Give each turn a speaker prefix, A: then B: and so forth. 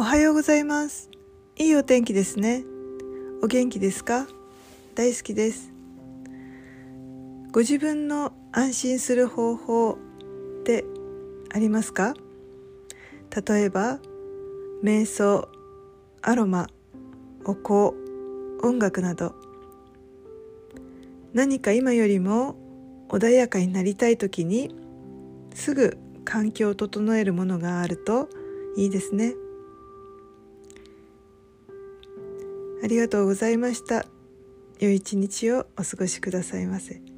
A: おはようございます。いいお天気ですね。お元気ですか？大好きです。ご自分の安心する方法ってありますか？例えば瞑想アロマお香音楽など。何か今よりも穏やかになりたい時にすぐ環境を整えるものがあるといいですね。ありがとうございました。良い一日をお過ごしくださいませ。